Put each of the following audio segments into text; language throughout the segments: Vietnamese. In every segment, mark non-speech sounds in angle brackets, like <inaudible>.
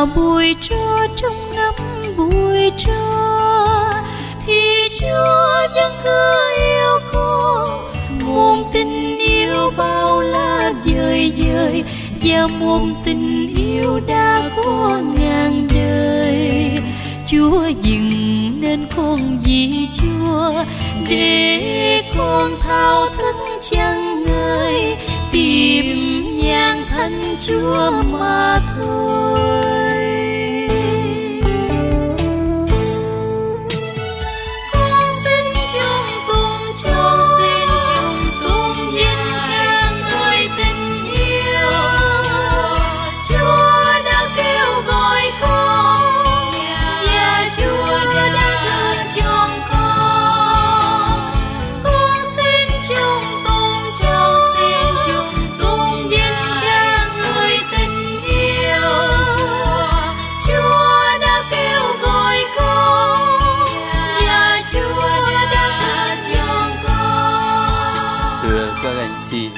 là bụi tro trong năm bụi tro thì chúa vẫn cứ yêu con muôn tình yêu bao la vời vời, và muôn tình yêu đã có ngàn đời. Chúa dừng nên con vì chúa, để con thao thức chẳng ngơi tìm nhang thân chúa mà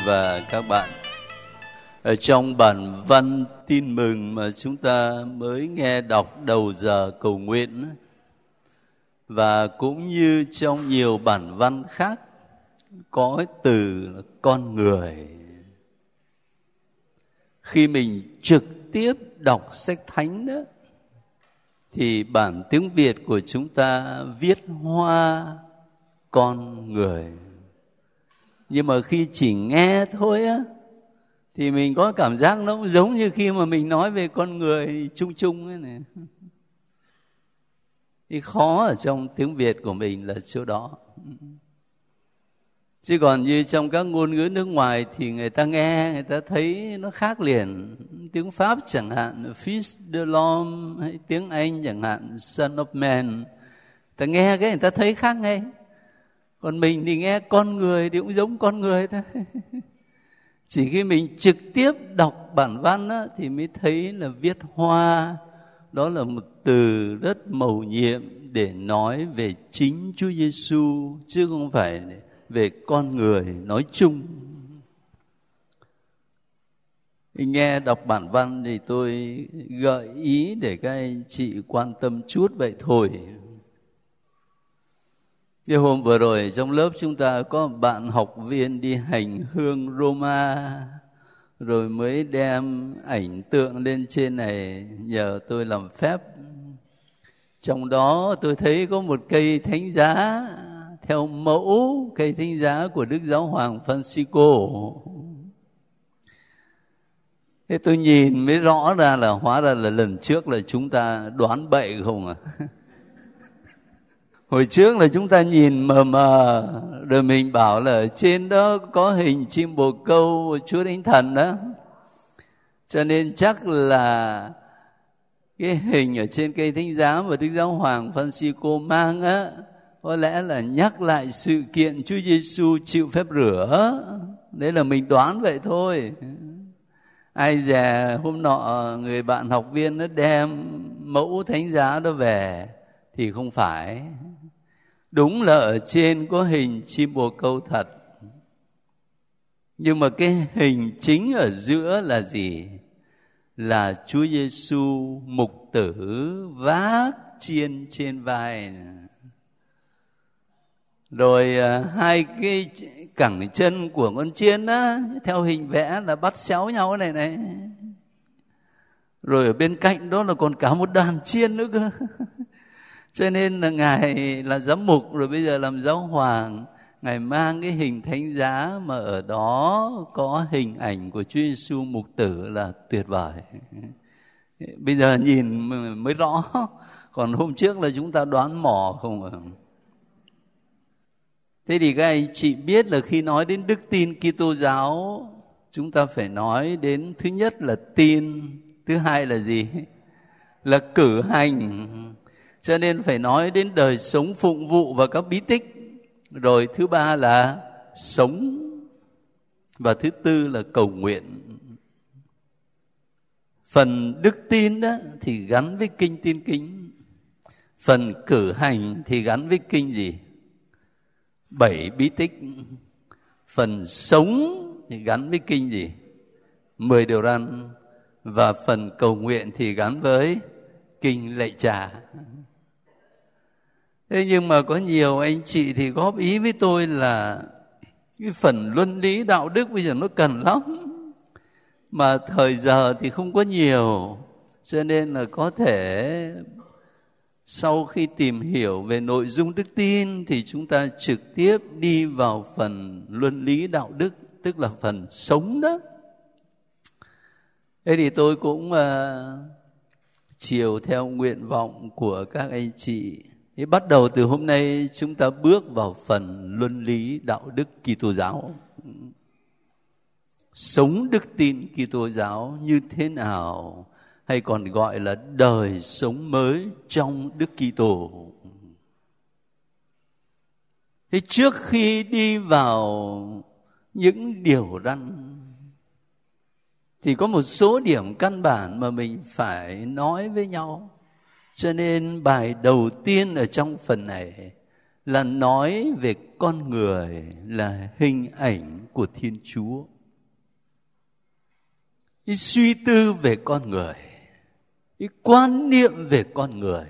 và các bạn. Ở trong bản văn tin mừng mà chúng ta mới nghe đọc đầu giờ cầu nguyện, và cũng như trong nhiều bản văn khác, có từ là con người. Khi mình trực tiếp đọc sách thánh đó, thì bản tiếng việt của chúng ta viết hoa con người nhưng mà khi chỉ nghe thôi á, thì mình có cảm giác nó cũng giống như khi mà mình nói về con người chung chung ấy này cái khó ở trong tiếng việt của mình là chỗ đó. Chứ còn như trong các ngôn ngữ nước ngoài thì người ta nghe, người ta thấy nó khác liền. Tiếng pháp chẳng hạn, fils de l'homme hay tiếng anh chẳng hạn, son of man. Ta nghe cái người ta thấy khác ngay còn mình thì nghe con người thì cũng giống con người thôi <laughs> chỉ khi mình trực tiếp đọc bản văn á, thì mới thấy là viết hoa đó là một từ rất mầu nhiệm để nói về chính Chúa Giêsu chứ không phải về con người nói chung. Nghe đọc bản văn thì tôi gợi ý để các anh chị quan tâm chút vậy thôi. Cái hôm vừa rồi trong lớp chúng ta có bạn học viên đi hành hương Roma, rồi mới đem ảnh tượng lên trên này, nhờ tôi làm phép. Trong đó tôi thấy có một cây thánh giá, theo mẫu cây thánh giá của Đức Giáo Hoàng Francisco. Thế tôi nhìn mới rõ ra là, hóa ra là lần trước là chúng ta đoán bậy không à <laughs> hồi trước là chúng ta nhìn mờ mờ, rồi mình bảo là trên đó có hình chim bồ câu chúa thánh thần đó. Cho nên chắc là cái hình ở trên cây thánh giá mà đức giáo hoàng francisco mang á, có lẽ là nhắc lại sự kiện chúa giêsu chịu phép rửa. Đấy là mình đoán vậy thôi. Ai dè hôm nọ người bạn học viên nó đem mẫu thánh giá đó về, thì không phải đúng là ở trên có hình chim bồ câu thật. Nhưng mà cái hình chính ở giữa là gì? Là Chúa Giêsu mục tử vác chiên trên vai. Rồi à, hai cái cẳng chân của con chiên á, theo hình vẽ là bắt xéo nhau này này. Rồi ở bên cạnh đó là còn cả một đàn chiên nữa cơ. <laughs> cho nên là ngài là giám mục, rồi bây giờ làm giáo hoàng. Ngài mang cái hình thánh giá mà ở đó có hình ảnh của Chúa Giêsu mục tử là tuyệt vời. Bây giờ nhìn mới rõ. Còn hôm trước là chúng ta đoán mò không ạ. thế thì các anh chị biết là khi nói đến đức tin Kitô giáo, chúng ta phải nói đến thứ nhất là tin, thứ hai là gì? Là cử hành cho nên phải nói đến đời sống phụng vụ và các bí tích. Rồi thứ ba là sống. Và thứ tư là cầu nguyện. Phần đức tin đó thì gắn với kinh tin kính. Phần cử hành thì gắn với kinh gì? Bảy bí tích. Phần sống thì gắn với kinh gì? Mười điều răn. Và phần cầu nguyện thì gắn với kinh lạy trà thế nhưng mà có nhiều anh chị thì góp ý với tôi là cái phần luân lý đạo đức bây giờ nó cần lắm. Mà thời giờ thì không có nhiều cho nên là có thể sau khi tìm hiểu về nội dung đức tin thì chúng ta trực tiếp đi vào phần luân lý đạo đức tức là phần sống đó. Thế thì tôi cũng uh, chiều theo nguyện vọng của các anh chị thì bắt đầu từ hôm nay, chúng ta bước vào phần luân lý đạo đức Kitô giáo. Sống đức tin Kitô giáo như thế nào hay còn gọi là đời sống mới trong Đức Kitô. Thế trước khi đi vào những điều răn, thì có một số điểm căn bản mà mình phải nói với nhau cho nên bài đầu tiên ở trong phần này là nói về con người là hình ảnh của thiên chúa. Cái suy tư về con người cái quan niệm về con người,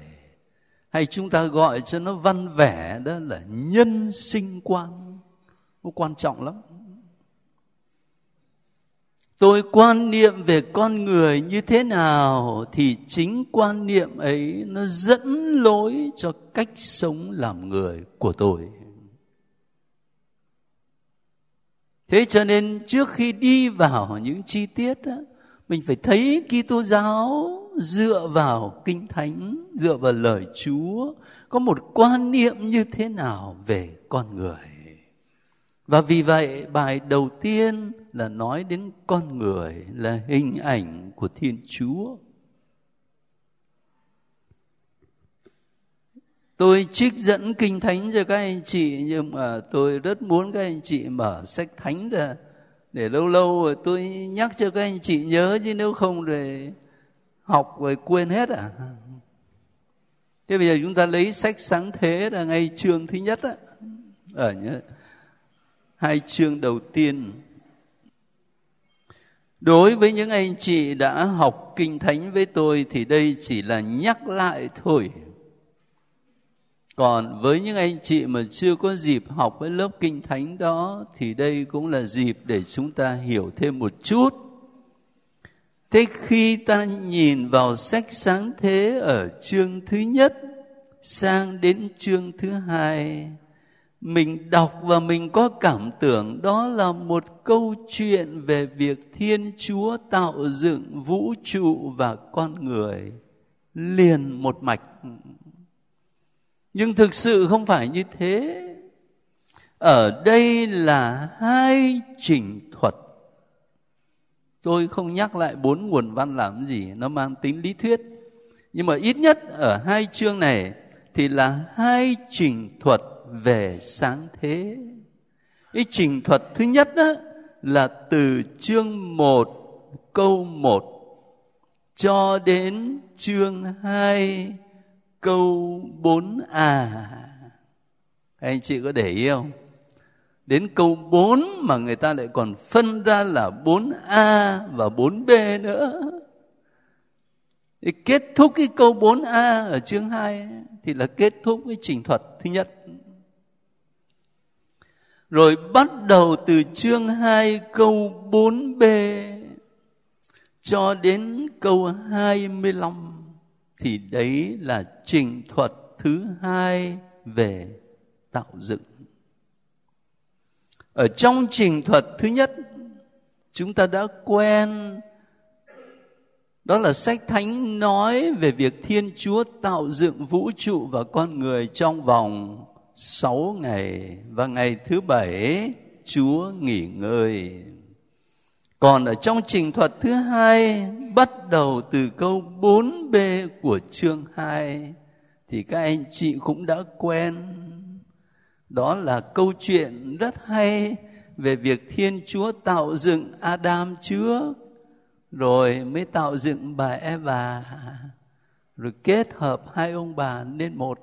hay chúng ta gọi cho nó văn vẻ, đó là nhân sinh quan, nó quan trọng lắm tôi quan niệm về con người như thế nào thì chính quan niệm ấy nó dẫn lối cho cách sống làm người của tôi. Thế cho nên trước khi đi vào những chi tiết đó, mình phải thấy Kitô giáo dựa vào kinh thánh dựa vào lời Chúa có một quan niệm như thế nào về con người và vì vậy, bài đầu tiên là nói đến con người, là hình ảnh của thiên chúa. Tôi trích dẫn kinh thánh cho các anh chị, nhưng mà tôi rất muốn các anh chị mở sách thánh ra để lâu lâu rồi tôi nhắc cho các anh chị nhớ, chứ nếu không rồi học rồi quên hết à. Thế bây giờ chúng ta lấy sách sáng thế là ngay chương thứ nhất á. Ở nhớ hai chương đầu tiên. Đối với những anh chị đã học kinh thánh với tôi thì đây chỉ là nhắc lại thôi. Còn với những anh chị mà chưa có dịp học với lớp kinh thánh đó thì đây cũng là dịp để chúng ta hiểu thêm một chút. Thế khi ta nhìn vào sách sáng thế ở chương thứ nhất sang đến chương thứ hai mình đọc và mình có cảm tưởng đó là một câu chuyện về việc thiên chúa tạo dựng vũ trụ và con người liền một mạch. Nhưng thực sự không phải như thế. Ở đây là hai trình thuật. Tôi không nhắc lại bốn nguồn văn làm gì, nó mang tính lý thuyết. Nhưng mà ít nhất ở hai chương này thì là hai trình thuật về sáng thế cái trình thuật thứ nhất đó là từ chương 1 câu 1 cho đến chương 2 câu 4 à. Anh chị có để ý không? Đến câu 4 mà người ta lại còn phân ra là 4A và 4B nữa. Thì kết thúc cái câu 4A ở chương 2 thì là kết thúc cái trình thuật thứ nhất rồi bắt đầu từ chương 2 câu 4b cho đến câu 25 thì đấy là trình thuật thứ hai về tạo dựng. Ở trong trình thuật thứ nhất, chúng ta đã quen đó là sách thánh nói về việc Thiên Chúa tạo dựng vũ trụ và con người trong vòng sáu ngày và ngày thứ bảy, Chúa nghỉ ngơi. Còn ở trong trình thuật thứ hai, bắt đầu từ câu 4b của chương 2 thì các anh chị cũng đã quen. Đó là câu chuyện rất hay về việc Thiên Chúa tạo dựng Adam trước, rồi mới tạo dựng bà Eva rồi kết hợp hai ông bà nên một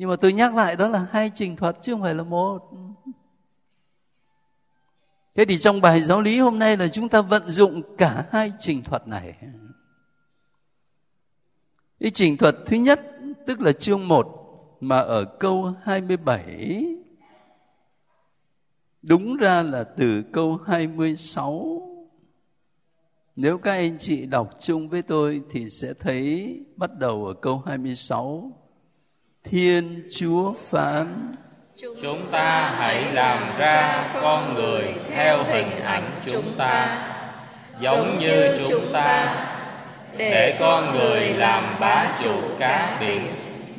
nhưng mà tôi nhắc lại đó là hai trình thuật chứ không phải là một. Thế thì trong bài giáo lý hôm nay là chúng ta vận dụng cả hai trình thuật này. Cái trình thuật thứ nhất, tức là chương 1 mà ở câu 27 đúng ra là từ câu 26 nếu các anh chị đọc chung với tôi thì sẽ thấy bắt đầu ở câu 26 Thiên Chúa phán. Chúng ta hãy làm ra con người theo hình ảnh chúng ta giống như chúng ta để con người làm bá chủ cá biển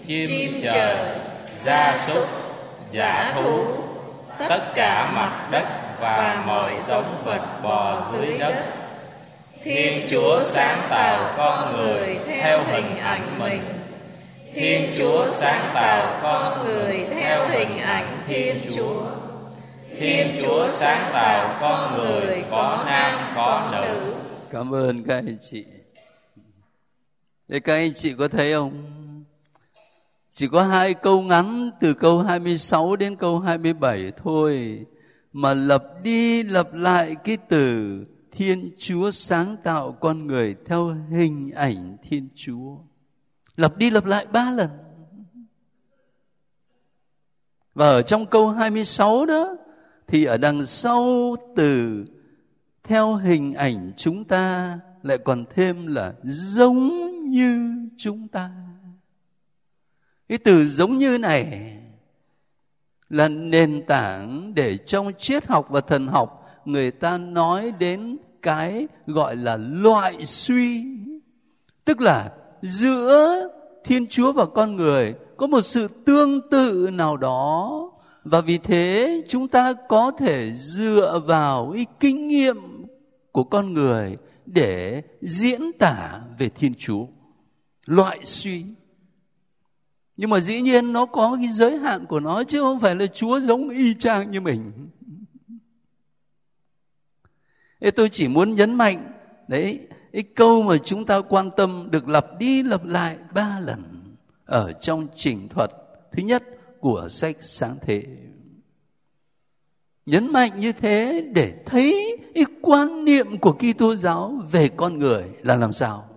chim trời gia súc giả thú. tất cả mặt đất và mọi giống vật bò dưới đất. thiên chúa sáng tạo con người theo hình ảnh mình thiên chúa sáng tạo con người theo hình ảnh thiên chúa thiên chúa sáng tạo con người có nam, có nữ cảm ơn các anh chị Thế các anh chị có thấy không? Chỉ có hai câu ngắn từ câu 26 đến câu 27 thôi, mà lặp đi lặp lại cái từ Thiên Chúa sáng tạo con người theo hình ảnh Thiên Chúa. Lặp đi lặp lại ba lần. Và ở trong câu 26 đó, thì ở đằng sau từ, theo hình ảnh chúng ta lại còn thêm là, giống như chúng ta cái từ giống như này là nền tảng để trong triết học và thần học, người ta nói đến cái gọi là loại suy, tức là giữa thiên chúa và con người có một sự tương tự nào đó. Và vì thế chúng ta có thể dựa vào ý kinh nghiệm của con người để diễn tả về thiên chúa. Loại suy. Nhưng mà dĩ nhiên nó có cái giới hạn của nó chứ không phải là chúa giống y chang như mình. Ê, tôi chỉ muốn nhấn mạnh đấy cái câu mà chúng ta quan tâm được lặp đi lặp lại ba lần ở trong trình thuật thứ nhất của sách sáng thế. Nhấn mạnh như thế để thấy cái quan niệm của Kitô giáo về con người là làm sao?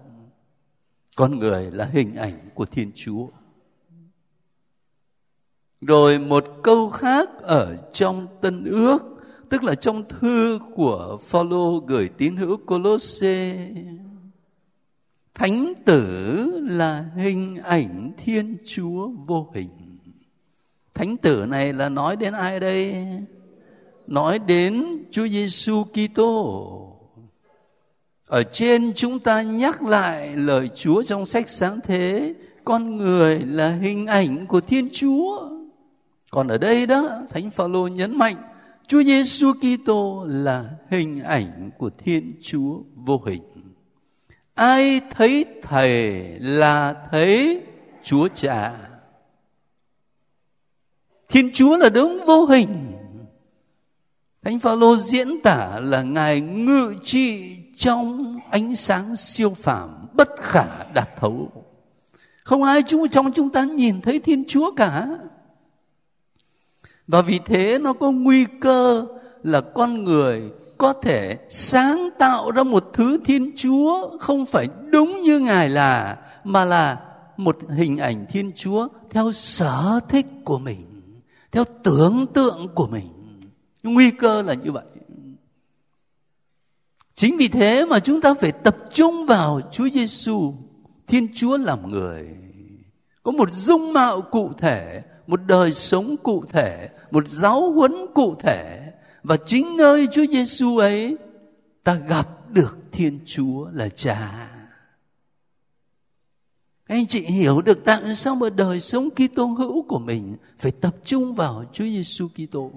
Con người là hình ảnh của thiên chúa. Rồi một câu khác ở trong tân ước tức là trong thư của Phaolô gửi tín hữu Colosse thánh tử là hình ảnh thiên chúa vô hình. Thánh tử này là nói đến ai đây? Nói đến Chúa Giêsu Kitô. Ở trên chúng ta nhắc lại lời Chúa trong sách sáng thế con người là hình ảnh của Thiên Chúa. Còn ở đây đó, Thánh Phaolô nhấn mạnh Chúa Giêsu Kitô là hình ảnh của Thiên Chúa vô hình. Ai thấy Thầy là thấy Chúa Cha. Thiên Chúa là đấng vô hình. Thánh Phaolô diễn tả là ngài ngự trị trong ánh sáng siêu phàm bất khả đạt thấu không ai chúng trong chúng ta nhìn thấy thiên chúa cả và vì thế nó có nguy cơ là con người có thể sáng tạo ra một thứ thiên chúa không phải đúng như ngài là mà là một hình ảnh thiên chúa theo sở thích của mình theo tưởng tượng của mình nguy cơ là như vậy Chính vì thế mà chúng ta phải tập trung vào Chúa Giêsu, Thiên Chúa làm người. Có một dung mạo cụ thể, một đời sống cụ thể, một giáo huấn cụ thể và chính nơi Chúa Giêsu ấy ta gặp được Thiên Chúa là Cha. anh chị hiểu được tại sao mà đời sống Kitô hữu của mình phải tập trung vào Chúa Giêsu Kitô.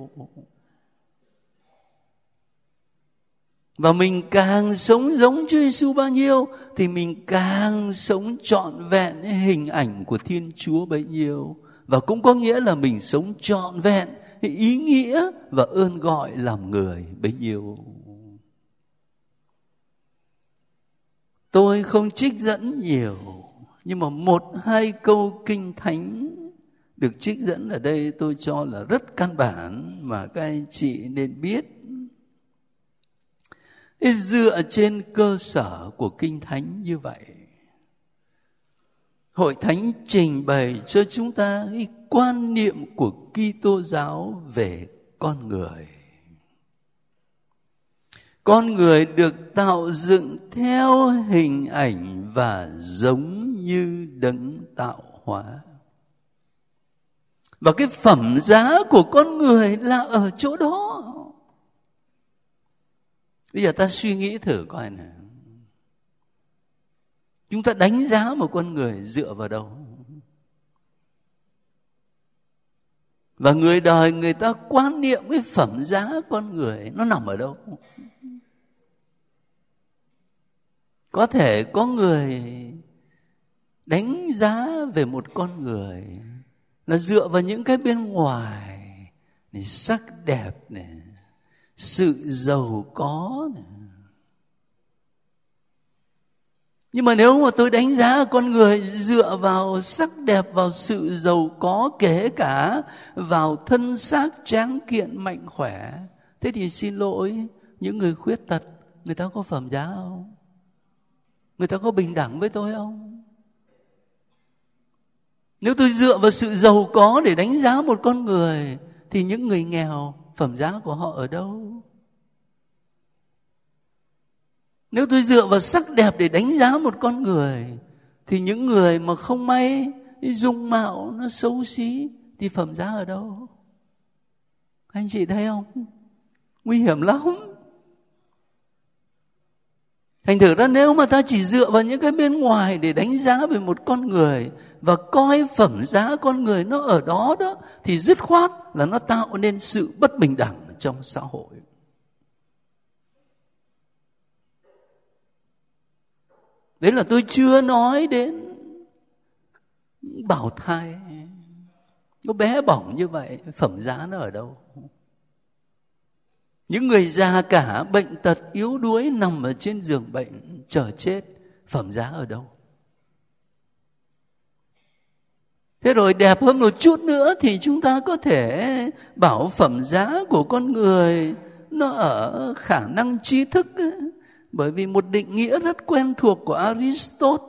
và mình càng sống giống Chúa Giêsu bao nhiêu thì mình càng sống trọn vẹn hình ảnh của Thiên Chúa bấy nhiêu và cũng có nghĩa là mình sống trọn vẹn, ý nghĩa và ơn gọi làm người bấy nhiêu. Tôi không trích dẫn nhiều, nhưng mà một hai câu kinh thánh được trích dẫn ở đây tôi cho là rất căn bản mà các anh chị nên biết dựa trên cơ sở của kinh thánh như vậy hội thánh trình bày cho chúng ta cái quan niệm của Kitô giáo về con người. Con người được tạo dựng theo hình ảnh và giống như đấng tạo hóa. Và cái phẩm giá của con người là ở chỗ đó. Bây giờ ta suy nghĩ thử coi này chúng ta đánh giá một con người dựa vào đâu và người đời người ta quan niệm cái phẩm giá con người nó nằm ở đâu có thể có người đánh giá về một con người là dựa vào những cái bên ngoài này, sắc đẹp này sự giàu có này. Nhưng mà nếu mà tôi đánh giá con người dựa vào sắc đẹp, vào sự giàu có kể cả, vào thân xác, tráng kiện, mạnh khỏe, thế thì xin lỗi, những người khuyết tật, người ta có phẩm giá không? Người ta có bình đẳng với tôi không? Nếu tôi dựa vào sự giàu có để đánh giá một con người, thì những người nghèo, phẩm giá của họ ở đâu? Nếu tôi dựa vào sắc đẹp để đánh giá một con người, thì những người mà không may dung mạo nó xấu xí, thì phẩm giá ở đâu? Anh chị thấy không? Nguy hiểm lắm. Thành thử ra nếu mà ta chỉ dựa vào những cái bên ngoài để đánh giá về một con người và coi phẩm giá con người nó ở đó đó, thì dứt khoát là nó tạo nên sự bất bình đẳng trong xã hội. Đấy là tôi chưa nói đến bảo thai. Nó bé bỏng như vậy, phẩm giá nó ở đâu? Những người già cả, bệnh tật yếu đuối nằm ở trên giường bệnh, chờ chết, phẩm giá ở đâu? Thế rồi đẹp hơn một chút nữa thì chúng ta có thể bảo phẩm giá của con người nó ở khả năng trí thức ấy bởi vì một định nghĩa rất quen thuộc của aristotle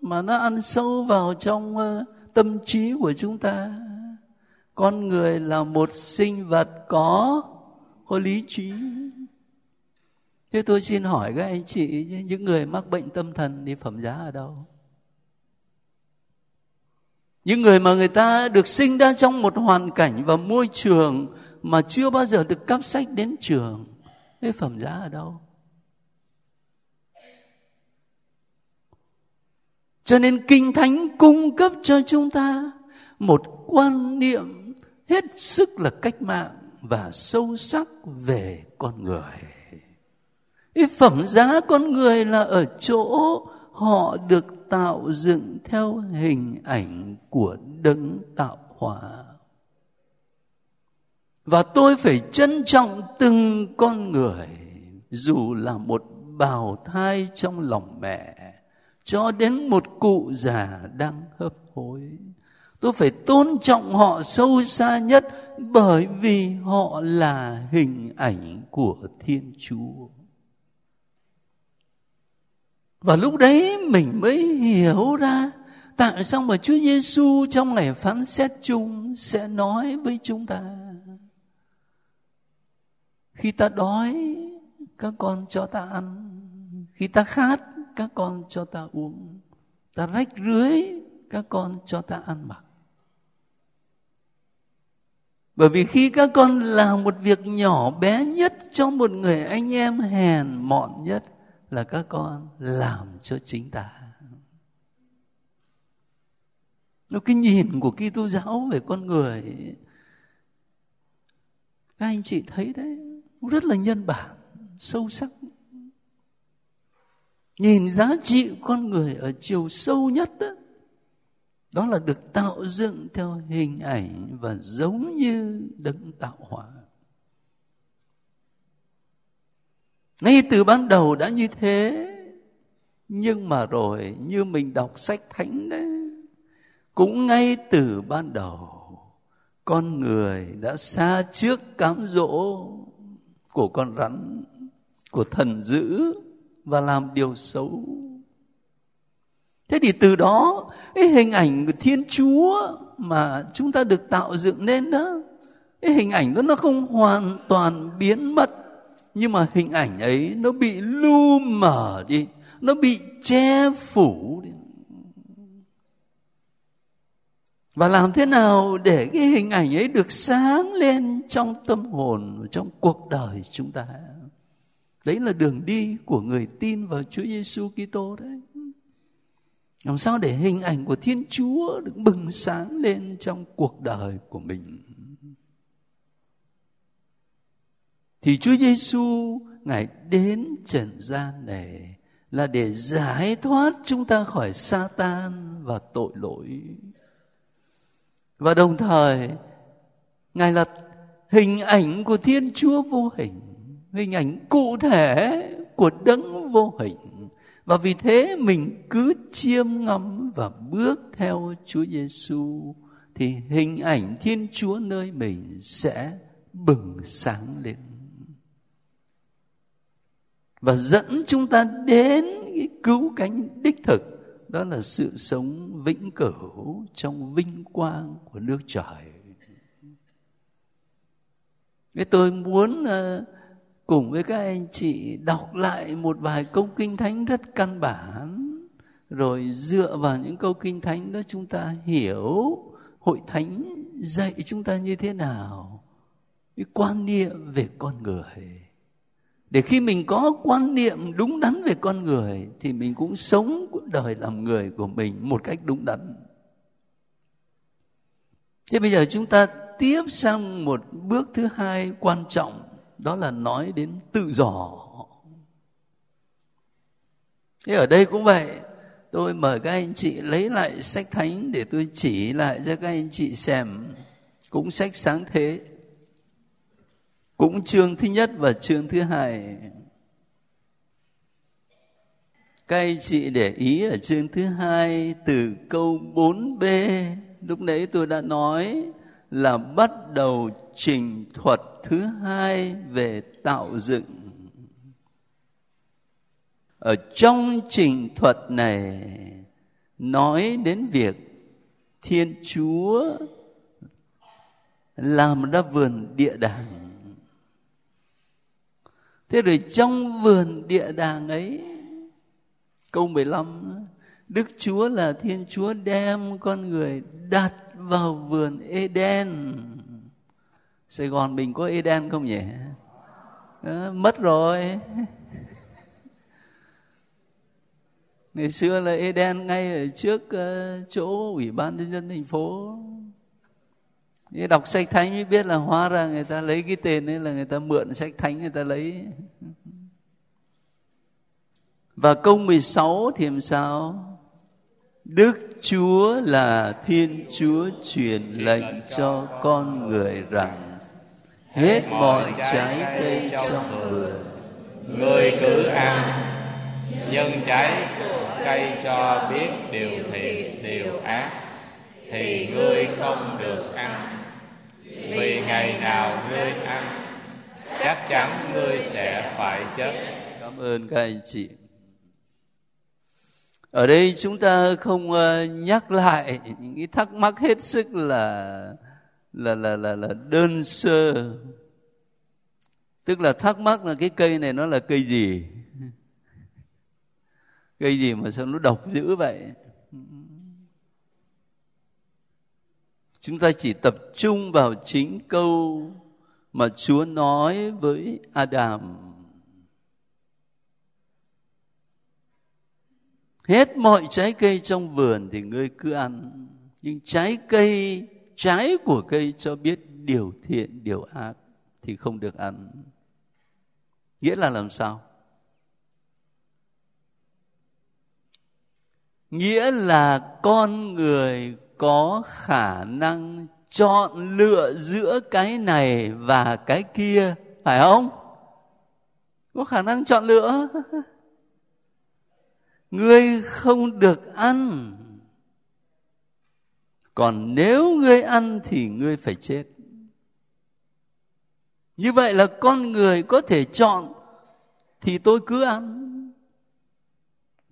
mà nó ăn sâu vào trong ờ, tâm trí của chúng ta. Con người là một sinh vật có có lý trí. Thế tôi xin hỏi các anh chị những người mắc bệnh tâm thần thì phẩm giá ở đâu? Những người mà người ta được sinh ra trong một hoàn cảnh và môi trường mà chưa bao giờ được cắp sách đến trường, thế phẩm giá ở đâu? Cho nên kinh thánh cung cấp cho chúng ta một quan niệm hết sức là cách mạng và sâu sắc về con người. Cái phẩm giá con người là ở chỗ họ được tạo dựng theo hình ảnh của đấng tạo hóa. Và tôi phải trân trọng từng con người dù là một bào thai trong lòng mẹ cho đến một cụ già đang hấp hối. Tôi phải tôn trọng họ sâu xa nhất bởi vì họ là hình ảnh của thiên chúa. Và lúc đấy mình mới hiểu ra tại sao mà Chúa Giêsu trong ngày phán xét chung sẽ nói với chúng ta. Khi ta đói, các con cho ta ăn. Khi ta khát các con cho ta uống. Ta rách rưới, các con cho ta ăn mặc. Bởi vì khi các con làm một việc nhỏ bé nhất cho một người anh em hèn mọn nhất là các con làm cho chính ta. Nó cái nhìn của Kitô giáo về con người, các anh chị thấy đấy rất là nhân bản, sâu sắc nhìn giá trị con người ở chiều sâu nhất đó đó là được tạo dựng theo hình ảnh và giống như đấng tạo hóa. Ngay từ ban đầu đã như thế, nhưng mà rồi như mình đọc sách thánh đấy cũng ngay từ ban đầu, con người đã xa trước cám dỗ của con rắn, của thần dữ và làm điều xấu. Thế thì từ đó, cái hình ảnh của thiên chúa mà chúng ta được tạo dựng nên đó, cái hình ảnh đó nó không hoàn toàn biến mất, nhưng mà hình ảnh ấy nó bị lu mờ đi, nó bị che phủ đi. Và làm thế nào để cái hình ảnh ấy được sáng lên trong tâm hồn trong cuộc đời chúng ta? Đấy là đường đi của người tin vào Chúa Giêsu Kitô đấy. Làm sao để hình ảnh của Thiên Chúa được bừng sáng lên trong cuộc đời của mình? Thì Chúa Giêsu, ngài đến trần gian này là để giải thoát chúng ta khỏi Satan và tội lỗi. Và đồng thời, ngài là hình ảnh của thiên chúa vô hình hình ảnh cụ thể của đấng vô hình. Và vì thế mình cứ chiêm ngắm và bước theo Chúa Giêsu thì hình ảnh Thiên Chúa nơi mình sẽ bừng sáng lên. Và dẫn chúng ta đến cái cứu cánh đích thực đó là sự sống vĩnh cửu trong vinh quang của nước trời. Cái tôi muốn uh, cùng với các anh chị đọc lại một vài câu kinh thánh rất căn bản. Rồi dựa vào những câu kinh thánh đó chúng ta hiểu hội thánh dạy chúng ta như thế nào. Cái quan niệm về con người. Để khi mình có quan niệm đúng đắn về con người, thì mình cũng sống cuộc đời làm người của mình một cách đúng đắn. Thế bây giờ chúng ta tiếp sang một bước thứ hai quan trọng đó là nói đến tự do. Thế ở đây cũng vậy. Tôi mời các anh chị lấy lại sách thánh để tôi chỉ lại cho các anh chị xem. Cũng sách sáng thế. Cũng chương thứ nhất và chương thứ hai. Các anh chị để ý ở chương thứ hai từ câu 4b lúc nãy tôi đã nói là bắt đầu trình thuật thứ hai về tạo dựng. Ở trong trình thuật này, nói đến việc thiên chúa làm ra vườn địa đàng. Thế rồi trong vườn địa đàng ấy, Câu 15 Đức Chúa là Thiên Chúa đem con người đặt vào vườn Eden Sài Gòn mình có Eden không nhỉ? À, mất rồi <laughs> Ngày xưa là Eden ngay ở trước ờ, chỗ Ủy ban nhân dân thành phố đọc sách thánh mới biết là hóa ra người ta lấy cái tên ấy là người ta mượn sách thánh người ta lấy. Và câu 16 thì làm sao? Đức Chúa là Thiên Chúa truyền lệnh cho con người rằng hết mọi trái cây trong vườn. Người cứ ăn nhân trái cây cho biết điều thiện điều ác thì ngươi không được ăn. Vì ngày nào ngươi ăn chắc chắn ngươi sẽ phải chết. Cảm ơn các anh chị. Ở đây chúng ta không ờ, nhắc lại những cái thắc mắc hết sức là là là là là đơn sơ. Tức là thắc mắc là cái cây này nó là cây gì? Cây gì mà sao nó độc dữ vậy? Chúng ta chỉ tập trung vào chính câu mà Chúa nói với Adam. Hết mọi trái cây trong vườn thì ngươi cứ ăn, nhưng trái cây, trái của cây cho biết điều thiện, điều ác thì không được ăn. Nghĩa là làm sao? Nghĩa là con người có khả năng chọn lựa giữa cái này và cái kia phải không có khả năng chọn lựa <laughs> ngươi không được ăn còn nếu ngươi ăn thì ngươi phải chết. Như vậy là con người có thể chọn thì tôi cứ ăn.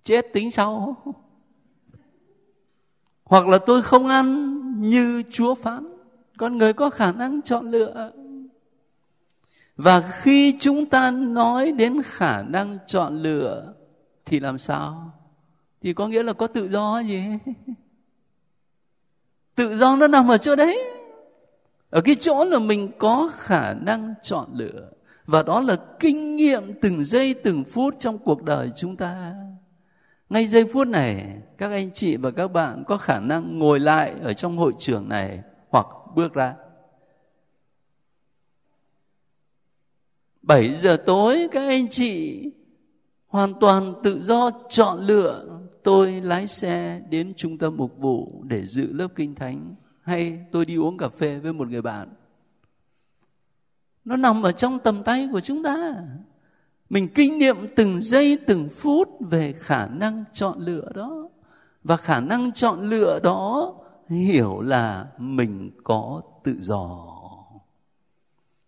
Chết tính sau. Hoặc là tôi không ăn như chúa phán. Con người có khả năng chọn lựa. Và khi chúng ta nói đến khả năng chọn lựa thì làm sao? Thì có nghĩa là có tự do gì? Tự do nó nằm ở chỗ đấy. Ở cái chỗ là mình có khả năng chọn lựa, và đó là kinh nghiệm từng giây, từng phút trong cuộc đời chúng ta. Ngay giây phút này, các anh chị và các bạn có khả năng ngồi lại ở trong hội trường này hoặc bước ra. 7 giờ tối, các anh chị hoàn toàn tự do chọn lựa tôi lái xe đến trung tâm mục vụ để dự lớp kinh thánh, hay tôi đi uống cà phê với một người bạn. Nó nằm ở trong tầm tay của chúng ta. Mình kinh nghiệm từng giây, từng phút về khả năng chọn lựa đó. Và khả năng chọn lựa đó hiểu là mình có tự do.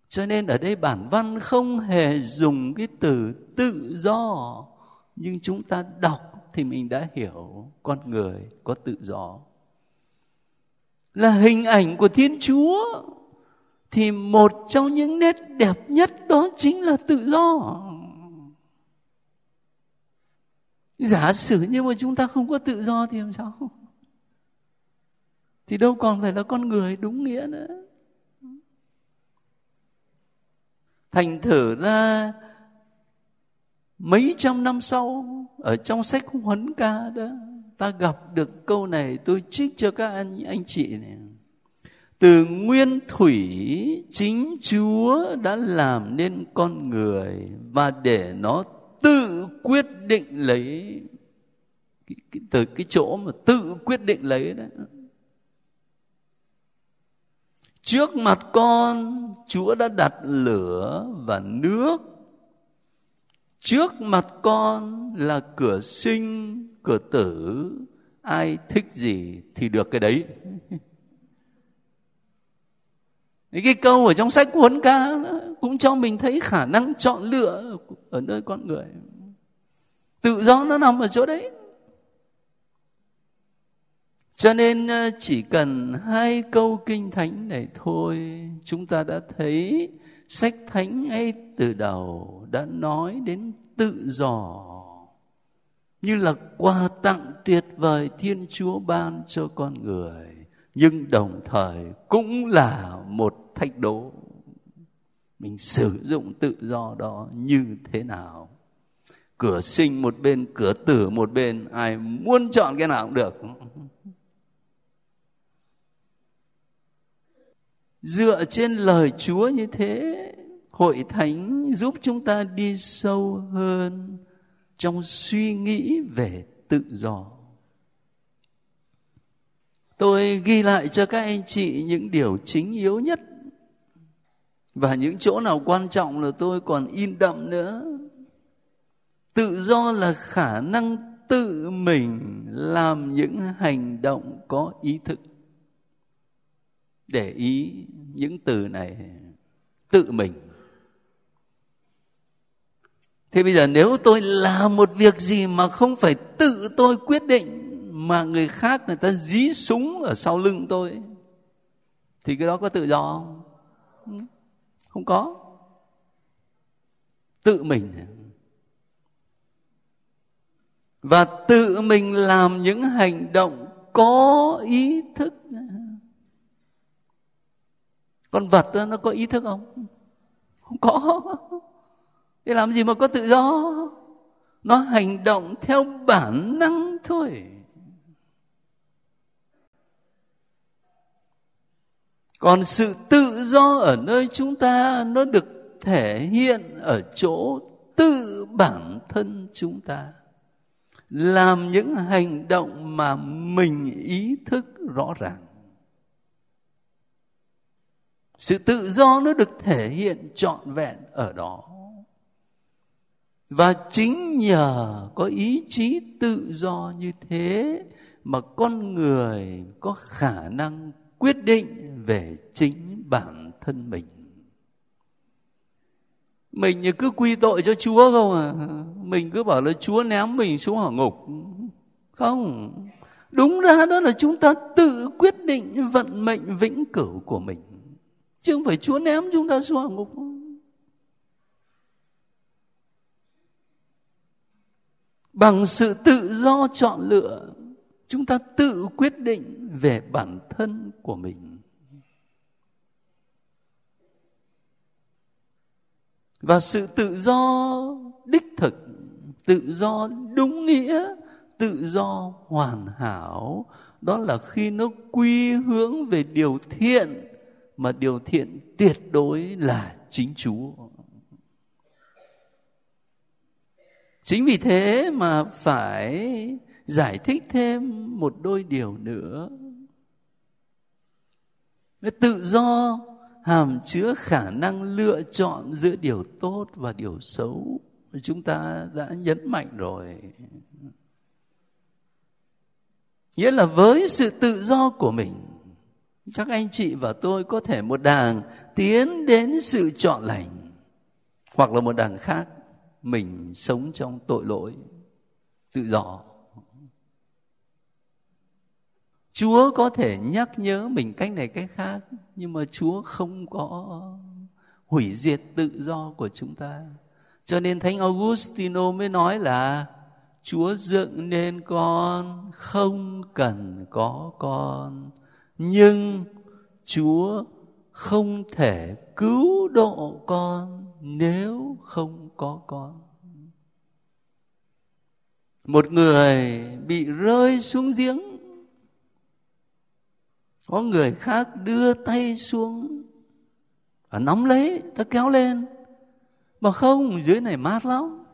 Cho nên ở đây bản văn không hề dùng cái từ tự do, nhưng chúng ta đọc thì mình đã hiểu con người có tự do. Là hình ảnh của thiên chúa, thì một trong những nét đẹp nhất đó chính là tự do. Giả sử như mà chúng ta không có tự do thì làm sao? Thì đâu còn phải là con người đúng nghĩa nữa. Thành thử ra mấy trăm năm sau, ở trong sách huấn ca đó, ta gặp được câu này, tôi trích cho các anh anh chị này. Từ nguyên thủy chính chúa đã làm nên con người và để nó tự quyết định lấy từ cái chỗ mà tự quyết định lấy đấy trước mặt con, chúa đã đặt lửa và nước trước mặt con là cửa sinh, cửa tử. Ai thích gì thì được cái đấy. <laughs> Những cái câu ở trong sách huấn ca cũng cho mình thấy khả năng chọn lựa ở nơi con người. Tự do nó nằm ở chỗ đấy. Cho nên ờ, chỉ cần hai câu kinh thánh này thôi, chúng ta đã thấy sách thánh ngay từ đầu đã nói đến tự do, như là quà tặng tuyệt vời thiên chúa ban cho con người, nhưng đồng thời cũng là một thách đố. Mình sử dụng tự do đó như thế nào? Cửa sinh một bên, cửa tử một bên, ai muốn chọn cái nào cũng được. Dựa trên lời chúa như thế, hội thánh giúp chúng ta đi sâu hơn trong suy nghĩ về tự do. Tôi ghi lại cho các anh chị những điều chính yếu nhất. Và những chỗ nào quan trọng là tôi còn in đậm nữa. Tự do là khả năng tự mình làm những hành động có ý thức để ý những từ này tự mình. Thế bây giờ nếu tôi làm một việc gì mà không phải tự tôi quyết định mà người khác người ta dí súng ở sau lưng tôi thì cái đó có tự do không? Không có. Tự mình. Và tự mình làm những hành động có ý thức con vật đó, nó có ý thức không? Không có. Thế làm gì mà có tự do? Nó hành động theo bản năng thôi. Còn sự tự do ở nơi chúng ta nó được thể hiện ở chỗ tự bản thân chúng ta. Làm những hành động mà mình ý thức rõ ràng sự tự do nó được thể hiện trọn vẹn ở đó. Và chính nhờ có ý chí tự do như thế mà con người có khả năng quyết định về chính bản thân mình. Mình cứ quy tội cho chúa không à? Mình cứ bảo là chúa ném mình xuống hỏa ngục. Không. Đúng ra đó là chúng ta tự quyết định vận mệnh vĩnh cửu của mình chứ không phải chúa ném chúng ta xuống hỏa ngục bằng sự tự do chọn lựa, chúng ta tự quyết định về bản thân của mình. Và sự tự do đích thực, tự do đúng nghĩa, tự do hoàn hảo, đó là khi nó quy hướng về điều thiện mà điều thiện tuyệt đối là chính chúa. Chính vì thế mà phải giải thích thêm một đôi điều nữa. Cái tự do hàm chứa khả năng lựa chọn giữa điều tốt và điều xấu. Chúng ta đã nhấn mạnh rồi. Nghĩa là với sự tự do của mình các anh chị và tôi có thể một đàng tiến đến sự chọn lành, hoặc là một đàng khác, mình sống trong tội lỗi, tự do. Chúa có thể nhắc nhớ mình cách này cách khác, nhưng mà chúa không có hủy diệt tự do của chúng ta. Cho nên thánh augustino mới nói là, chúa dựng nên con không cần có con nhưng chúa không thể cứu độ con nếu không có con. Một người bị rơi xuống giếng có người khác đưa tay xuống và nắm lấy ta kéo lên. Mà không dưới này mát lắm.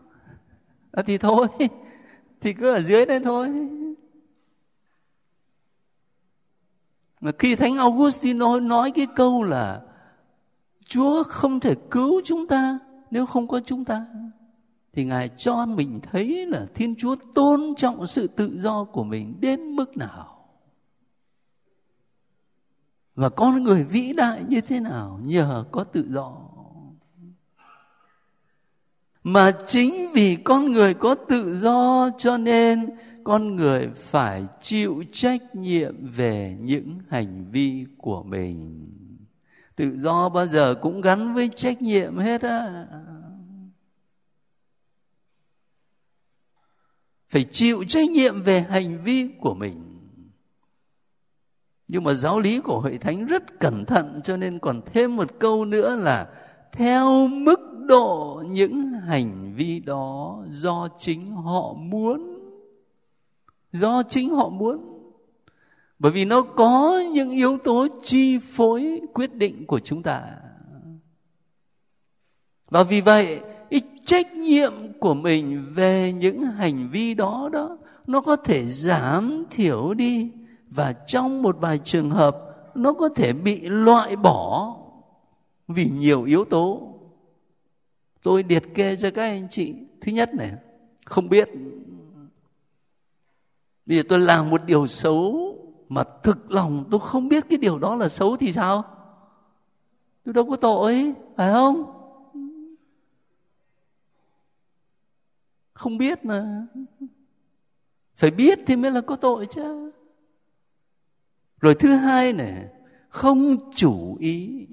À, thì thôi <laughs> thì cứ ở dưới đây thôi mà khi thánh Augustino nói cái câu là Chúa không thể cứu chúng ta nếu không có chúng ta, thì ngài cho mình thấy là thiên chúa tôn trọng sự tự do của mình đến mức nào. Và con người vĩ đại như thế nào nhờ có tự do. Mà chính vì con người có tự do cho nên con người phải chịu trách nhiệm về những hành vi của mình. Tự do bao giờ cũng gắn với trách nhiệm hết á. Phải chịu trách nhiệm về hành vi của mình. Nhưng mà giáo lý của hội thánh rất cẩn thận, cho nên còn thêm một câu nữa là theo mức độ những hành vi đó do chính họ muốn do chính họ muốn. Bởi vì nó có những yếu tố chi phối quyết định của chúng ta. Và vì vậy, cái trách nhiệm của mình về những hành vi đó đó, nó có thể giảm thiểu đi. Và trong một vài trường hợp, nó có thể bị loại bỏ vì nhiều yếu tố. Tôi liệt kê cho các anh chị. Thứ nhất này, không biết bây giờ tôi làm một điều xấu mà thực lòng tôi không biết cái điều đó là xấu thì sao? Tôi đâu có tội, phải không? Không biết mà. Phải biết thì mới là có tội chứ. Rồi thứ hai này không chủ ý.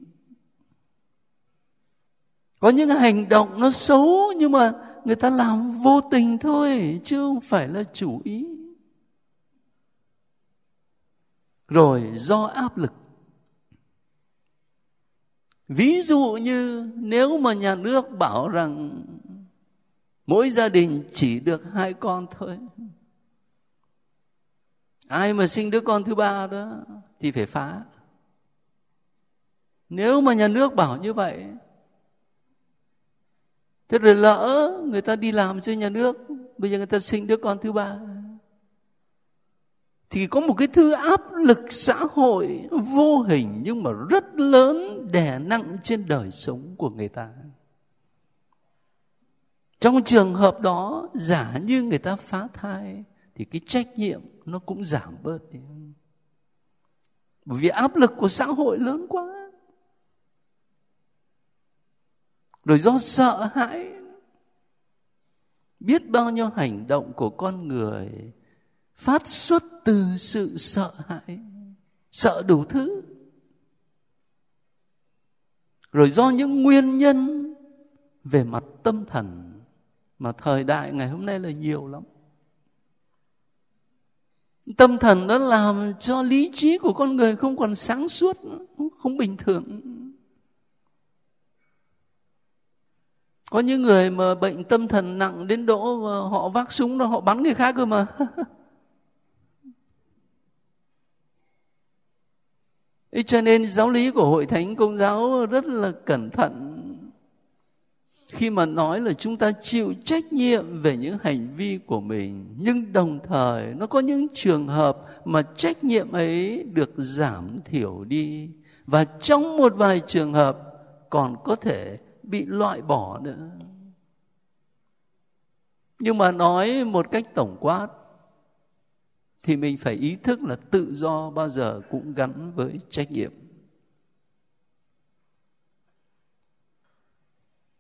Có những hành động nó xấu nhưng mà người ta làm vô tình thôi, chứ không phải là chủ ý. Rồi do áp lực. Ví dụ như nếu mà nhà nước bảo rằng mỗi gia đình chỉ được hai con thôi, ai mà sinh đứa con thứ ba đó thì phải phá. Nếu mà nhà nước bảo như vậy, thế rồi lỡ người ta đi làm cho nhà nước, bây giờ người ta sinh đứa con thứ ba thì có một cái thứ áp lực xã hội vô hình nhưng mà rất lớn đè nặng trên đời sống của người ta. Trong trường hợp đó, giả như người ta phá thai, thì cái trách nhiệm nó cũng giảm bớt đi. Bởi vì áp lực của xã hội lớn quá. Rồi do sợ hãi, biết bao nhiêu hành động của con người phát xuất từ sự sợ hãi, sợ đủ thứ. Rồi do những nguyên nhân về mặt tâm thần mà thời đại ngày hôm nay là nhiều lắm. Tâm thần nó làm cho lý trí của con người không còn sáng suốt, không bình thường. Có những người mà bệnh tâm thần nặng đến độ họ vác súng đó, họ bắn người khác cơ mà. <laughs> Ý cho nên giáo lý của hội thánh công giáo rất là cẩn thận. Khi mà nói là chúng ta chịu trách nhiệm về những hành vi của mình, nhưng đồng thời nó có những trường hợp mà trách nhiệm ấy được giảm thiểu đi. Và trong một vài trường hợp còn có thể bị loại bỏ nữa. Nhưng mà nói một cách tổng quát thì mình phải ý thức là tự do bao giờ cũng gắn với trách nhiệm.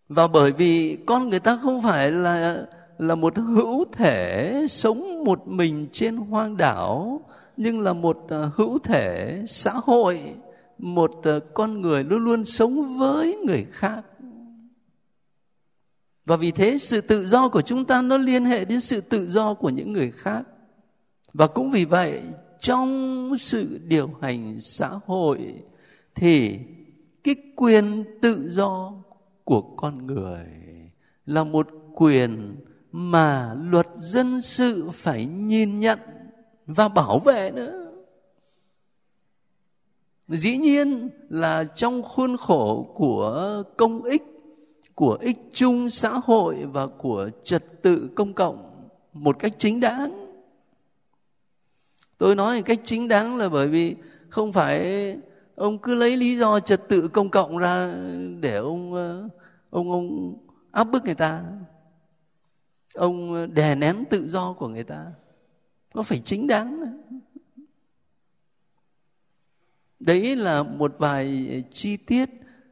Và bởi vì con người ta không phải là là một hữu thể sống một mình trên hoang đảo, nhưng là một à, hữu thể xã hội, một à, con người luôn luôn sống với người khác. Và vì thế sự tự do của chúng ta nó liên hệ đến sự tự do của những người khác và cũng vì vậy, trong sự điều hành xã hội thì cái quyền tự do của con người là một quyền mà luật dân sự phải nhìn nhận và bảo vệ nữa. Dĩ nhiên là trong khuôn khổ của công ích, của ích chung xã hội và của trật tự công cộng một cách chính đáng tôi nói một cách chính đáng là bởi vì không phải ông cứ lấy lý do trật tự công cộng ra để ông ờ, ông ông áp bức người ta. Ông ờ, đè nén tự do của người ta. Nó phải chính đáng. Đấy là một vài chi tiết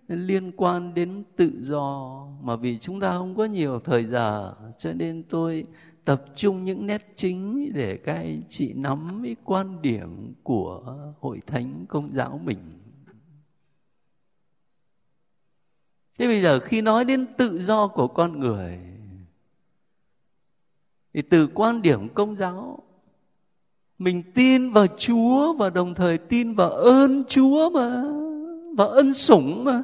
liên quan đến tự do mà vì chúng ta không có nhiều thời giờ, cho nên tôi tập trung những nét chính để các anh chị nắm cái quan điểm của hội thánh công giáo mình. Thế bây giờ khi nói đến tự do của con người, thì từ quan điểm công giáo, mình tin vào chúa và đồng thời tin vào ơn chúa mà và ân sủng mà.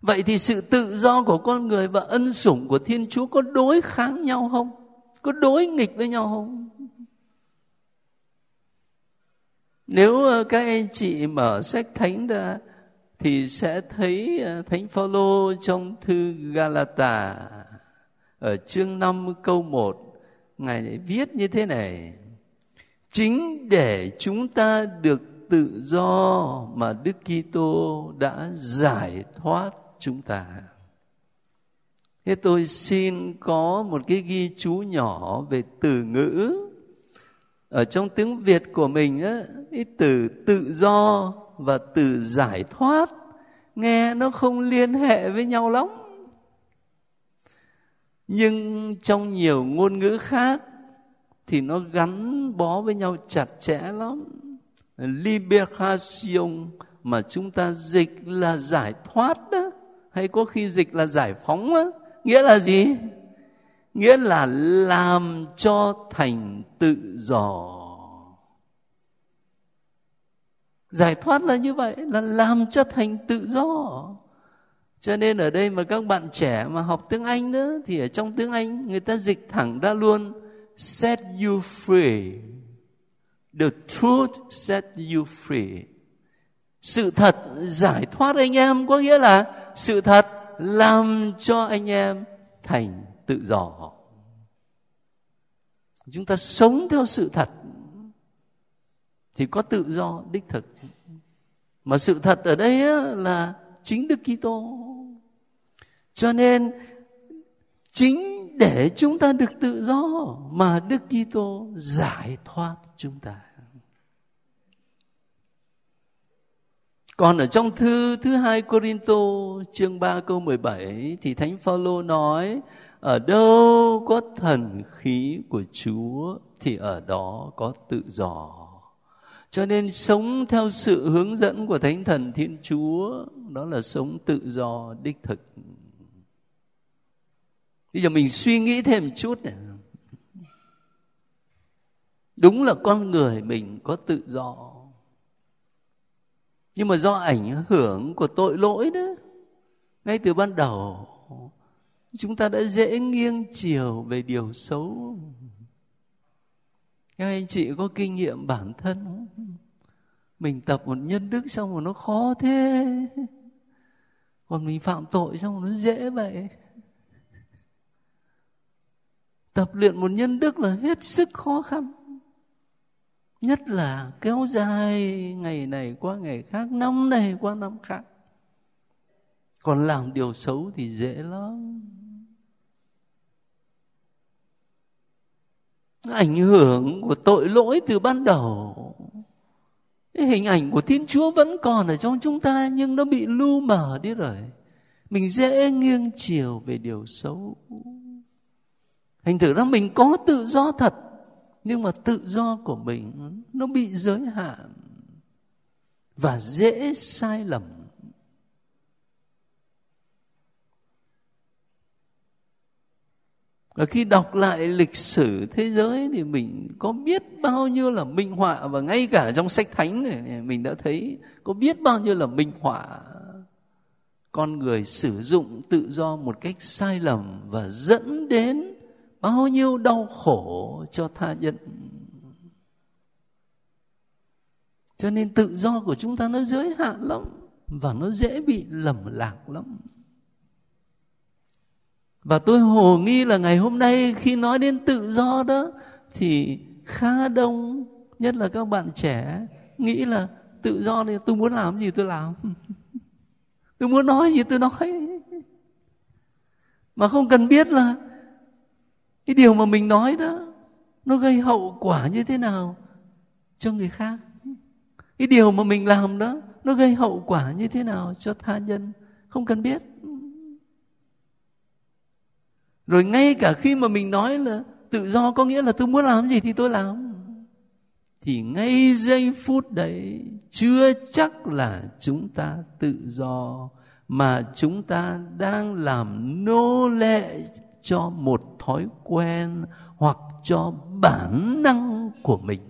Vậy thì sự tự do của con người và ân sủng của thiên chúa có đối kháng nhau không? Có đối nghịch với nhau không? Nếu ờ, các anh chị mở sách thánh ra, thì sẽ thấy ờ, thánh Phaolô trong thư Galata, ở chương 5 câu 1 ngài viết như thế này, chính để chúng ta được tự do mà Đức Kitô đã giải thoát chúng ta thế tôi xin có một cái ghi chú nhỏ về từ ngữ. Ở trong tiếng việt của mình á, cái từ tự do và từ giải thoát nghe nó không liên hệ với nhau lắm. Nhưng trong nhiều ngôn ngữ khác thì nó gắn bó với nhau chặt chẽ lắm. Liberation mà chúng ta dịch là giải thoát đó hay có khi dịch là giải phóng á nghĩa là gì? Nghĩa là làm cho thành tự do. Giải thoát là như vậy, là làm cho thành tự do. Cho nên ở đây mà các bạn trẻ mà học tiếng anh nữa, thì ở trong tiếng anh, người ta dịch thẳng ra luôn, set you free. The truth set you free. Sự thật giải thoát anh em, có nghĩa là sự thật làm cho anh em thành tự do chúng ta sống theo sự thật thì có tự do, đích thực. Mà sự thật ở đây là chính Đức Kitô. Cho nên chính để chúng ta được tự do mà Đức Kitô giải thoát chúng ta. Còn ở trong thư, thứ hai Corinto, chương 3 câu 17 thì Thánh Phaolô nói, ở đâu có thần khí của Chúa, thì ở đó có tự do. Cho nên sống theo sự hướng dẫn của Thánh Thần Thiên Chúa, đó là sống tự do, đích thực. Bây giờ mình suy nghĩ thêm một chút này. Đúng là con người mình có tự do. Nhưng mà do ảnh hưởng của tội lỗi đó. Ngay từ ban đầu, chúng ta đã dễ nghiêng chiều về điều xấu các anh chị có kinh nghiệm bản thân không? mình tập một nhân đức xong rồi nó khó thế còn mình phạm tội xong rồi nó dễ vậy tập luyện một nhân đức là hết sức khó khăn nhất là kéo dài ngày này qua ngày khác, năm này qua năm khác. Còn làm điều xấu thì dễ lắm. Ảnh hưởng của tội lỗi từ ban đầu. Cái hình ảnh của thiên chúa vẫn còn ở trong chúng ta nhưng nó bị lu mờ đi rồi. Mình dễ nghiêng chiều về điều xấu. Thành thử ra mình có tự do thật nhưng mà tự do của mình nó bị giới hạn và dễ sai lầm. Và khi đọc lại lịch sử thế giới thì mình có biết bao nhiêu là minh họa và ngay cả trong sách thánh này mình đã thấy có biết bao nhiêu là minh họa. Con người sử dụng tự do một cách sai lầm và dẫn đến bao nhiêu đau khổ cho tha nhân. Cho nên tự do của chúng ta nó giới hạn lắm và nó dễ bị lầm lạc lắm. Và tôi hồ nghi là ngày hôm nay khi nói đến tự do đó, thì khá đông, nhất là các bạn trẻ, nghĩ là tự do thì tôi muốn làm gì tôi làm. <laughs> Tôi muốn nói gì tôi nói. Mà không cần biết là cái điều mà mình nói đó, nó gây hậu quả như thế nào cho người khác? Cái điều mà mình làm đó, nó gây hậu quả như thế nào cho tha nhân? Không cần biết. Rồi ngay cả khi mà mình nói là tự do có nghĩa là tôi muốn làm gì thì tôi làm. Thì ngay giây phút đấy, chưa chắc là chúng ta tự do, mà chúng ta đang làm nô lệ cho một thói quen hoặc cho bản năng của mình,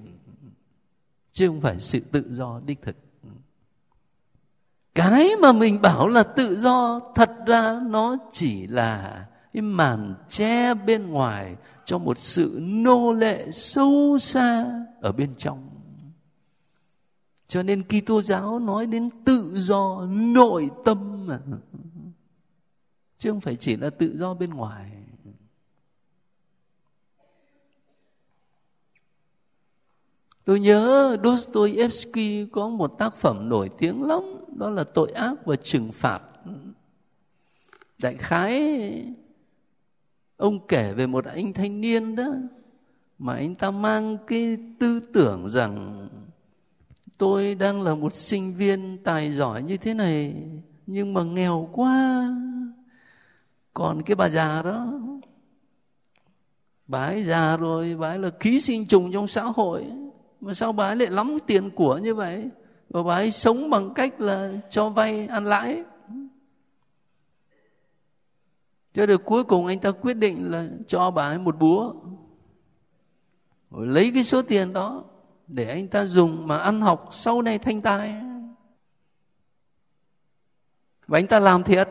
chứ không phải sự tự do đích thực. Cái mà mình bảo là tự do, thật ra nó chỉ là cái màn che bên ngoài cho một sự nô lệ sâu xa ở bên trong. Cho nên Kitô giáo nói đến tự do nội tâm mà. Chứ không phải chỉ là tự do bên ngoài. Tôi nhớ Dostoevsky có một tác phẩm nổi tiếng lắm, đó là tội ác và trừng phạt. Đại khái ông kể về một anh thanh niên đó mà anh ta mang cái tư tưởng rằng tôi đang là một sinh viên tài giỏi như thế này nhưng mà nghèo quá còn cái bà già đó bà ấy già rồi bà ấy là ký sinh trùng trong xã hội mà sao bà ấy lại lắm tiền của như vậy? Và bà ấy sống bằng cách là cho vay, ăn lãi. Cho được cuối cùng anh ta quyết định là cho bà ấy một búa. Rồi lấy cái số tiền đó để anh ta dùng mà ăn học sau này thanh tài. Và anh ta làm thiệt.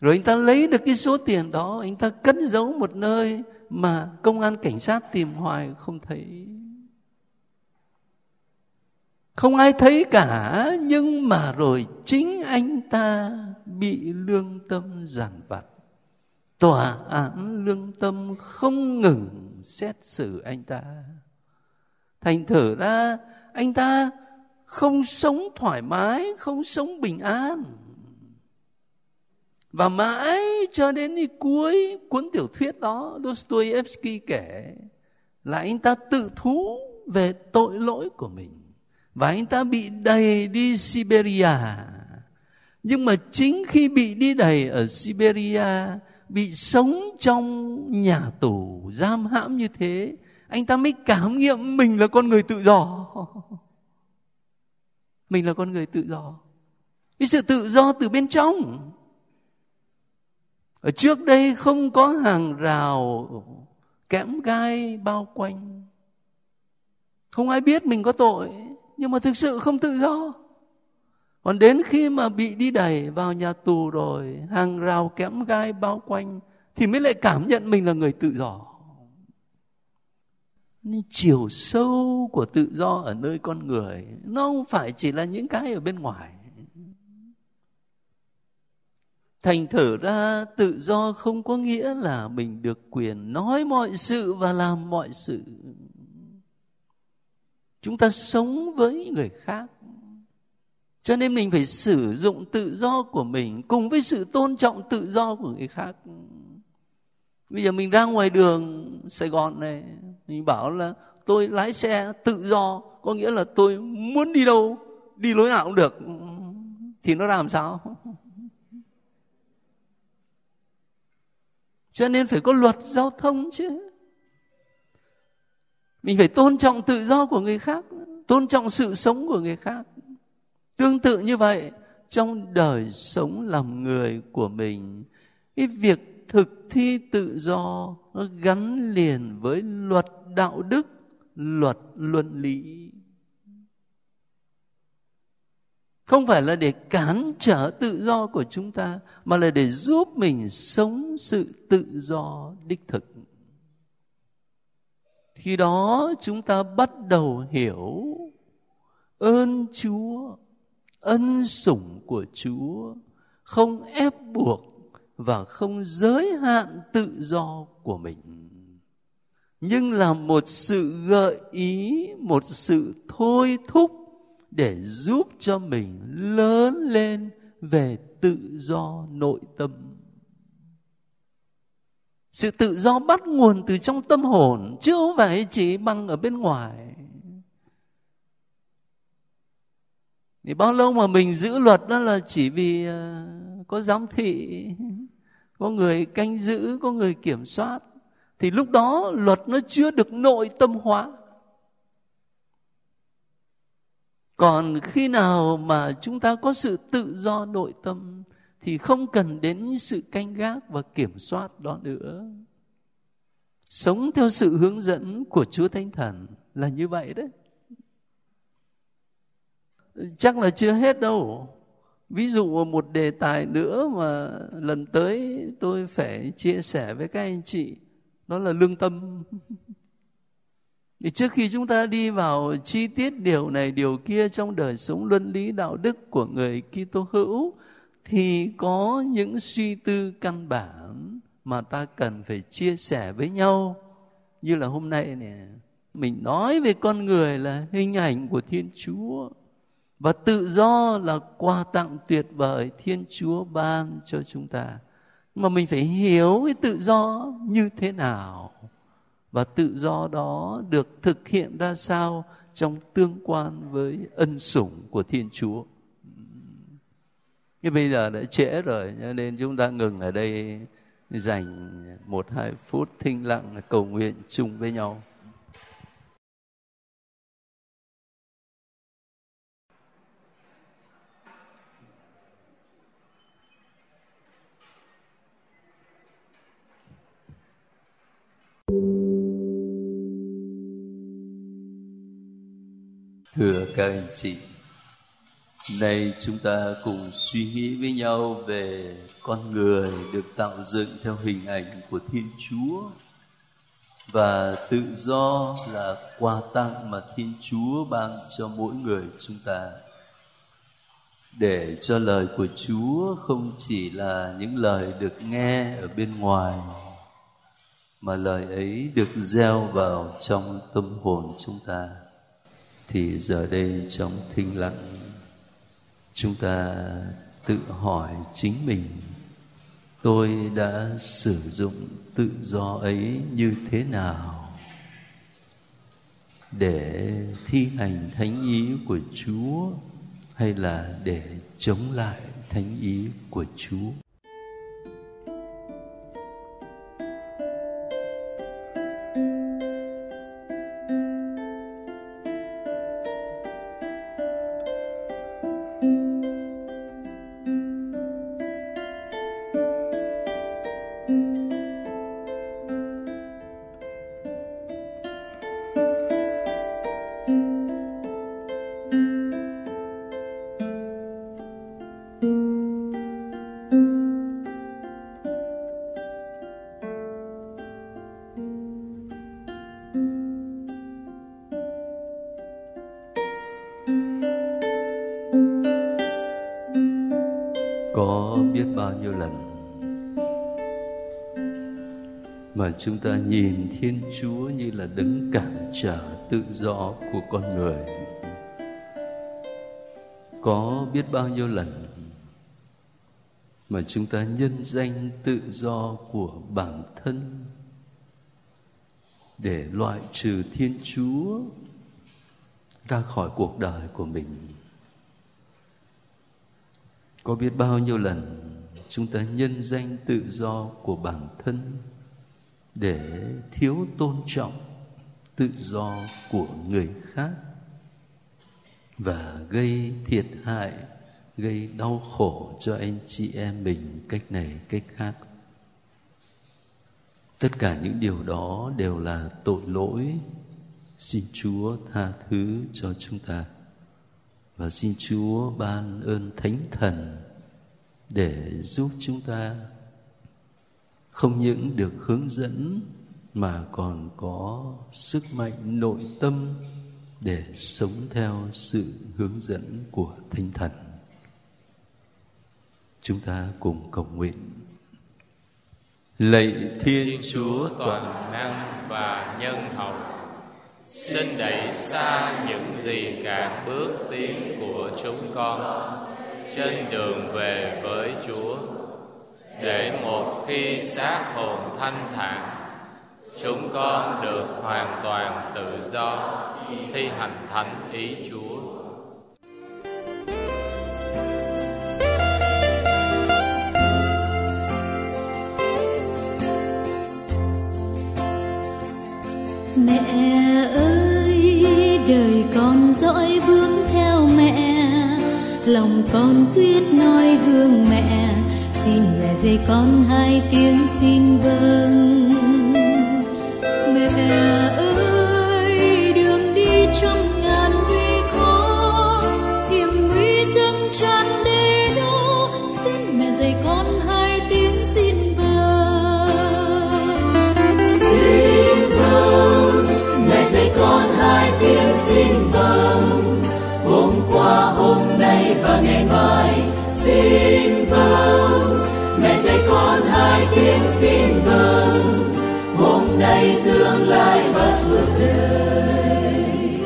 Rồi anh ta lấy được cái số tiền đó, anh ta cất giấu một nơi mà công an cảnh sát tìm hoài không thấy. Không ai thấy cả, nhưng mà rồi chính anh ta bị lương tâm giàn vặt. Tòa án lương tâm không ngừng xét xử anh ta. Thành thử ra, anh ta không sống thoải mái, không sống bình an và mãi cho đến cuối cuốn tiểu thuyết đó, Dostoevsky kể là anh ta tự thú về tội lỗi của mình. Và anh ta bị đầy đi Siberia. Nhưng mà chính khi bị đi đầy ở Siberia, bị sống trong nhà tù, giam hãm như thế, anh ta mới cảm nghiệm mình là con người tự do. Mình là con người tự do. Cái sự tự do từ bên trong ở trước đây không có hàng rào kẽm gai bao quanh. Không ai biết mình có tội, nhưng mà thực sự không tự do. Còn đến khi mà bị đi đẩy vào nhà tù rồi, hàng rào kẽm gai bao quanh, thì mới lại cảm nhận mình là người tự do. Nhưng chiều sâu của tự do ở nơi con người, nó không phải chỉ là những cái ở bên ngoài. Thành thử ra, tự do không có nghĩa là mình được quyền nói mọi sự và làm mọi sự. Chúng ta sống với người khác. Cho nên mình phải sử dụng tự do của mình cùng với sự tôn trọng tự do của người khác. Bây giờ mình ra ngoài đường sài gòn này, mình bảo là tôi lái xe tự do, có nghĩa là tôi muốn đi đâu, đi lối nào cũng được. Thì nó làm sao? Cho nên phải có luật giao thông chứ. Mình phải tôn trọng tự do của người khác, tôn trọng sự sống của người khác. Tương tự như vậy, trong đời sống làm người của mình, cái việc thực thi tự do nó gắn liền với luật đạo đức, luật luân lý không phải là để cản trở tự do của chúng ta, mà là để giúp mình sống sự tự do đích thực. Khi đó chúng ta bắt đầu hiểu ơn chúa, ân sủng của chúa không ép buộc và không giới hạn tự do của mình, nhưng là một sự gợi ý, một sự thôi thúc để giúp cho mình lớn lên về tự do nội tâm. Sự tự do bắt nguồn từ trong tâm hồn, chứ không phải chỉ bằng ở bên ngoài. Thì bao lâu mà mình giữ luật đó là chỉ vì ờ, có giám thị, có người canh giữ, có người kiểm soát. Thì lúc đó luật nó chưa được nội tâm hóa. Còn khi nào mà chúng ta có sự tự do nội tâm, thì không cần đến sự canh gác và kiểm soát đó nữa. Sống theo sự hướng dẫn của chúa thánh thần là như vậy đấy. Chắc là chưa hết đâu. Ví dụ một đề tài nữa mà lần tới tôi phải chia sẻ với các anh chị, đó là lương tâm thì trước khi chúng ta đi vào chi tiết điều này, điều kia trong đời sống luân lý đạo đức của người Kitô hữu, thì có những suy tư căn bản mà ta cần phải chia sẻ với nhau. Như là hôm nay nè, mình nói về con người là hình ảnh của thiên chúa. Và tự do là quà tặng tuyệt vời thiên chúa ban cho chúng ta. Mà mình phải hiểu cái tự do như thế nào và tự do đó được thực hiện ra sao trong tương quan với ân sủng của thiên chúa? Nhưng bây giờ đã trễ rồi nên chúng ta ngừng ở đây, dành một, hai phút thinh lặng cầu nguyện chung với nhau. Thưa các anh chị, Nay chúng ta cùng suy nghĩ với nhau về con người được tạo dựng theo hình ảnh của Thiên Chúa và tự do là quà tặng mà Thiên Chúa ban cho mỗi người chúng ta. Để cho lời của Chúa không chỉ là những lời được nghe ở bên ngoài mà lời ấy được gieo vào trong tâm hồn chúng ta thì giờ đây trong thinh lặng, chúng ta tự hỏi chính mình, tôi đã sử dụng tự do ấy như thế nào để thi hành thánh ý của Chúa hay là để chống lại thánh ý của Chúa. Chúng ta nhìn thiên chúa như là đấng cản trở tự do của con người. Có biết bao nhiêu lần mà chúng ta nhân danh tự do của bản thân để loại trừ thiên chúa ra khỏi cuộc đời của mình? Có biết bao nhiêu lần chúng ta nhân danh tự do của bản thân để thiếu tôn trọng tự do của người khác và gây thiệt hại, gây đau khổ cho anh chị em mình cách này, cách khác. Tất cả những điều đó đều là tội lỗi. Xin chúa tha thứ cho chúng ta và xin chúa ban ơn thánh thần để giúp chúng ta không những được hướng dẫn mà còn có sức mạnh nội tâm để sống theo sự hướng dẫn của thánh thần. Chúng ta cùng cầu nguyện. Lạy thiên chúa toàn năng và nhân hậu, xin đẩy xa những gì cản bước tiến của chúng con trên đường về với chúa để một khi xác hồn thanh thản chúng con được hoàn toàn tự do thi hành thánh ý Chúa. Mẹ ơi, đời con dõi bước theo mẹ, lòng con quyết nói gương mẹ xin mẹ dạy con hai tiếng xin vâng. Mẹ ơi, đường đi trong ngàn nguy khó hiểm nguy dâng tràn đê đó xin mẹ dạy con hai tiếng xin vâng. Xin vâng mẹ dạy con hai tiếng xin vâng. Hôm qua, hôm nay và ngày mai, xin vâng con hai tiếng xin vâng. Hôm nay tương lai và suốt đời.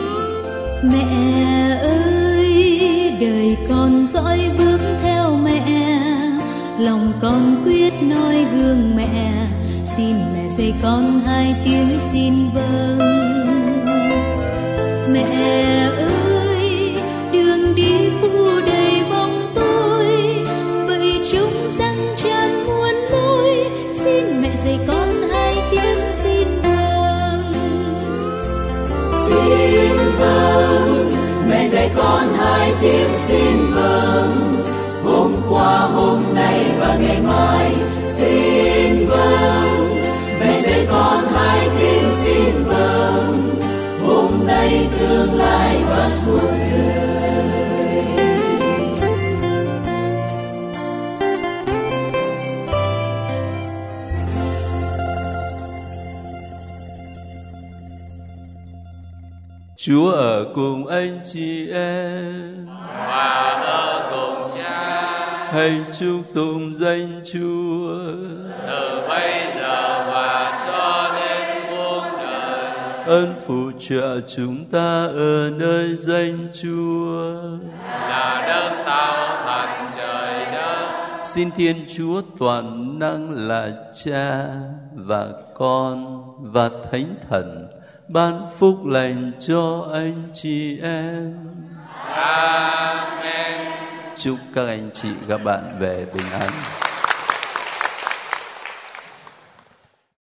Mẹ ơi, đời con dõi bước theo mẹ. Lòng con quyết noi gương mẹ. Xin mẹ dạy con hai tiếng xin vâng. Mẹ con hai tiếng xin vâng. Hôm qua, hôm nay và ngày mai xin vâng. Mẹ dạy con hai tiếng xin vâng. Hôm nay tương lai và suốt Chúa ở cùng anh chị em và ở cùng cha. Hãy chúc tụng danh Chúa từ bây giờ và cho đến muôn đời. Ơn phù trợ chúng ta ở nơi danh Chúa là đấng tạo thành trời đất. Xin Thiên Chúa toàn năng là Cha và Con và Thánh Thần ban phúc lành cho anh chị em Amen. chúc các anh chị các bạn về bình an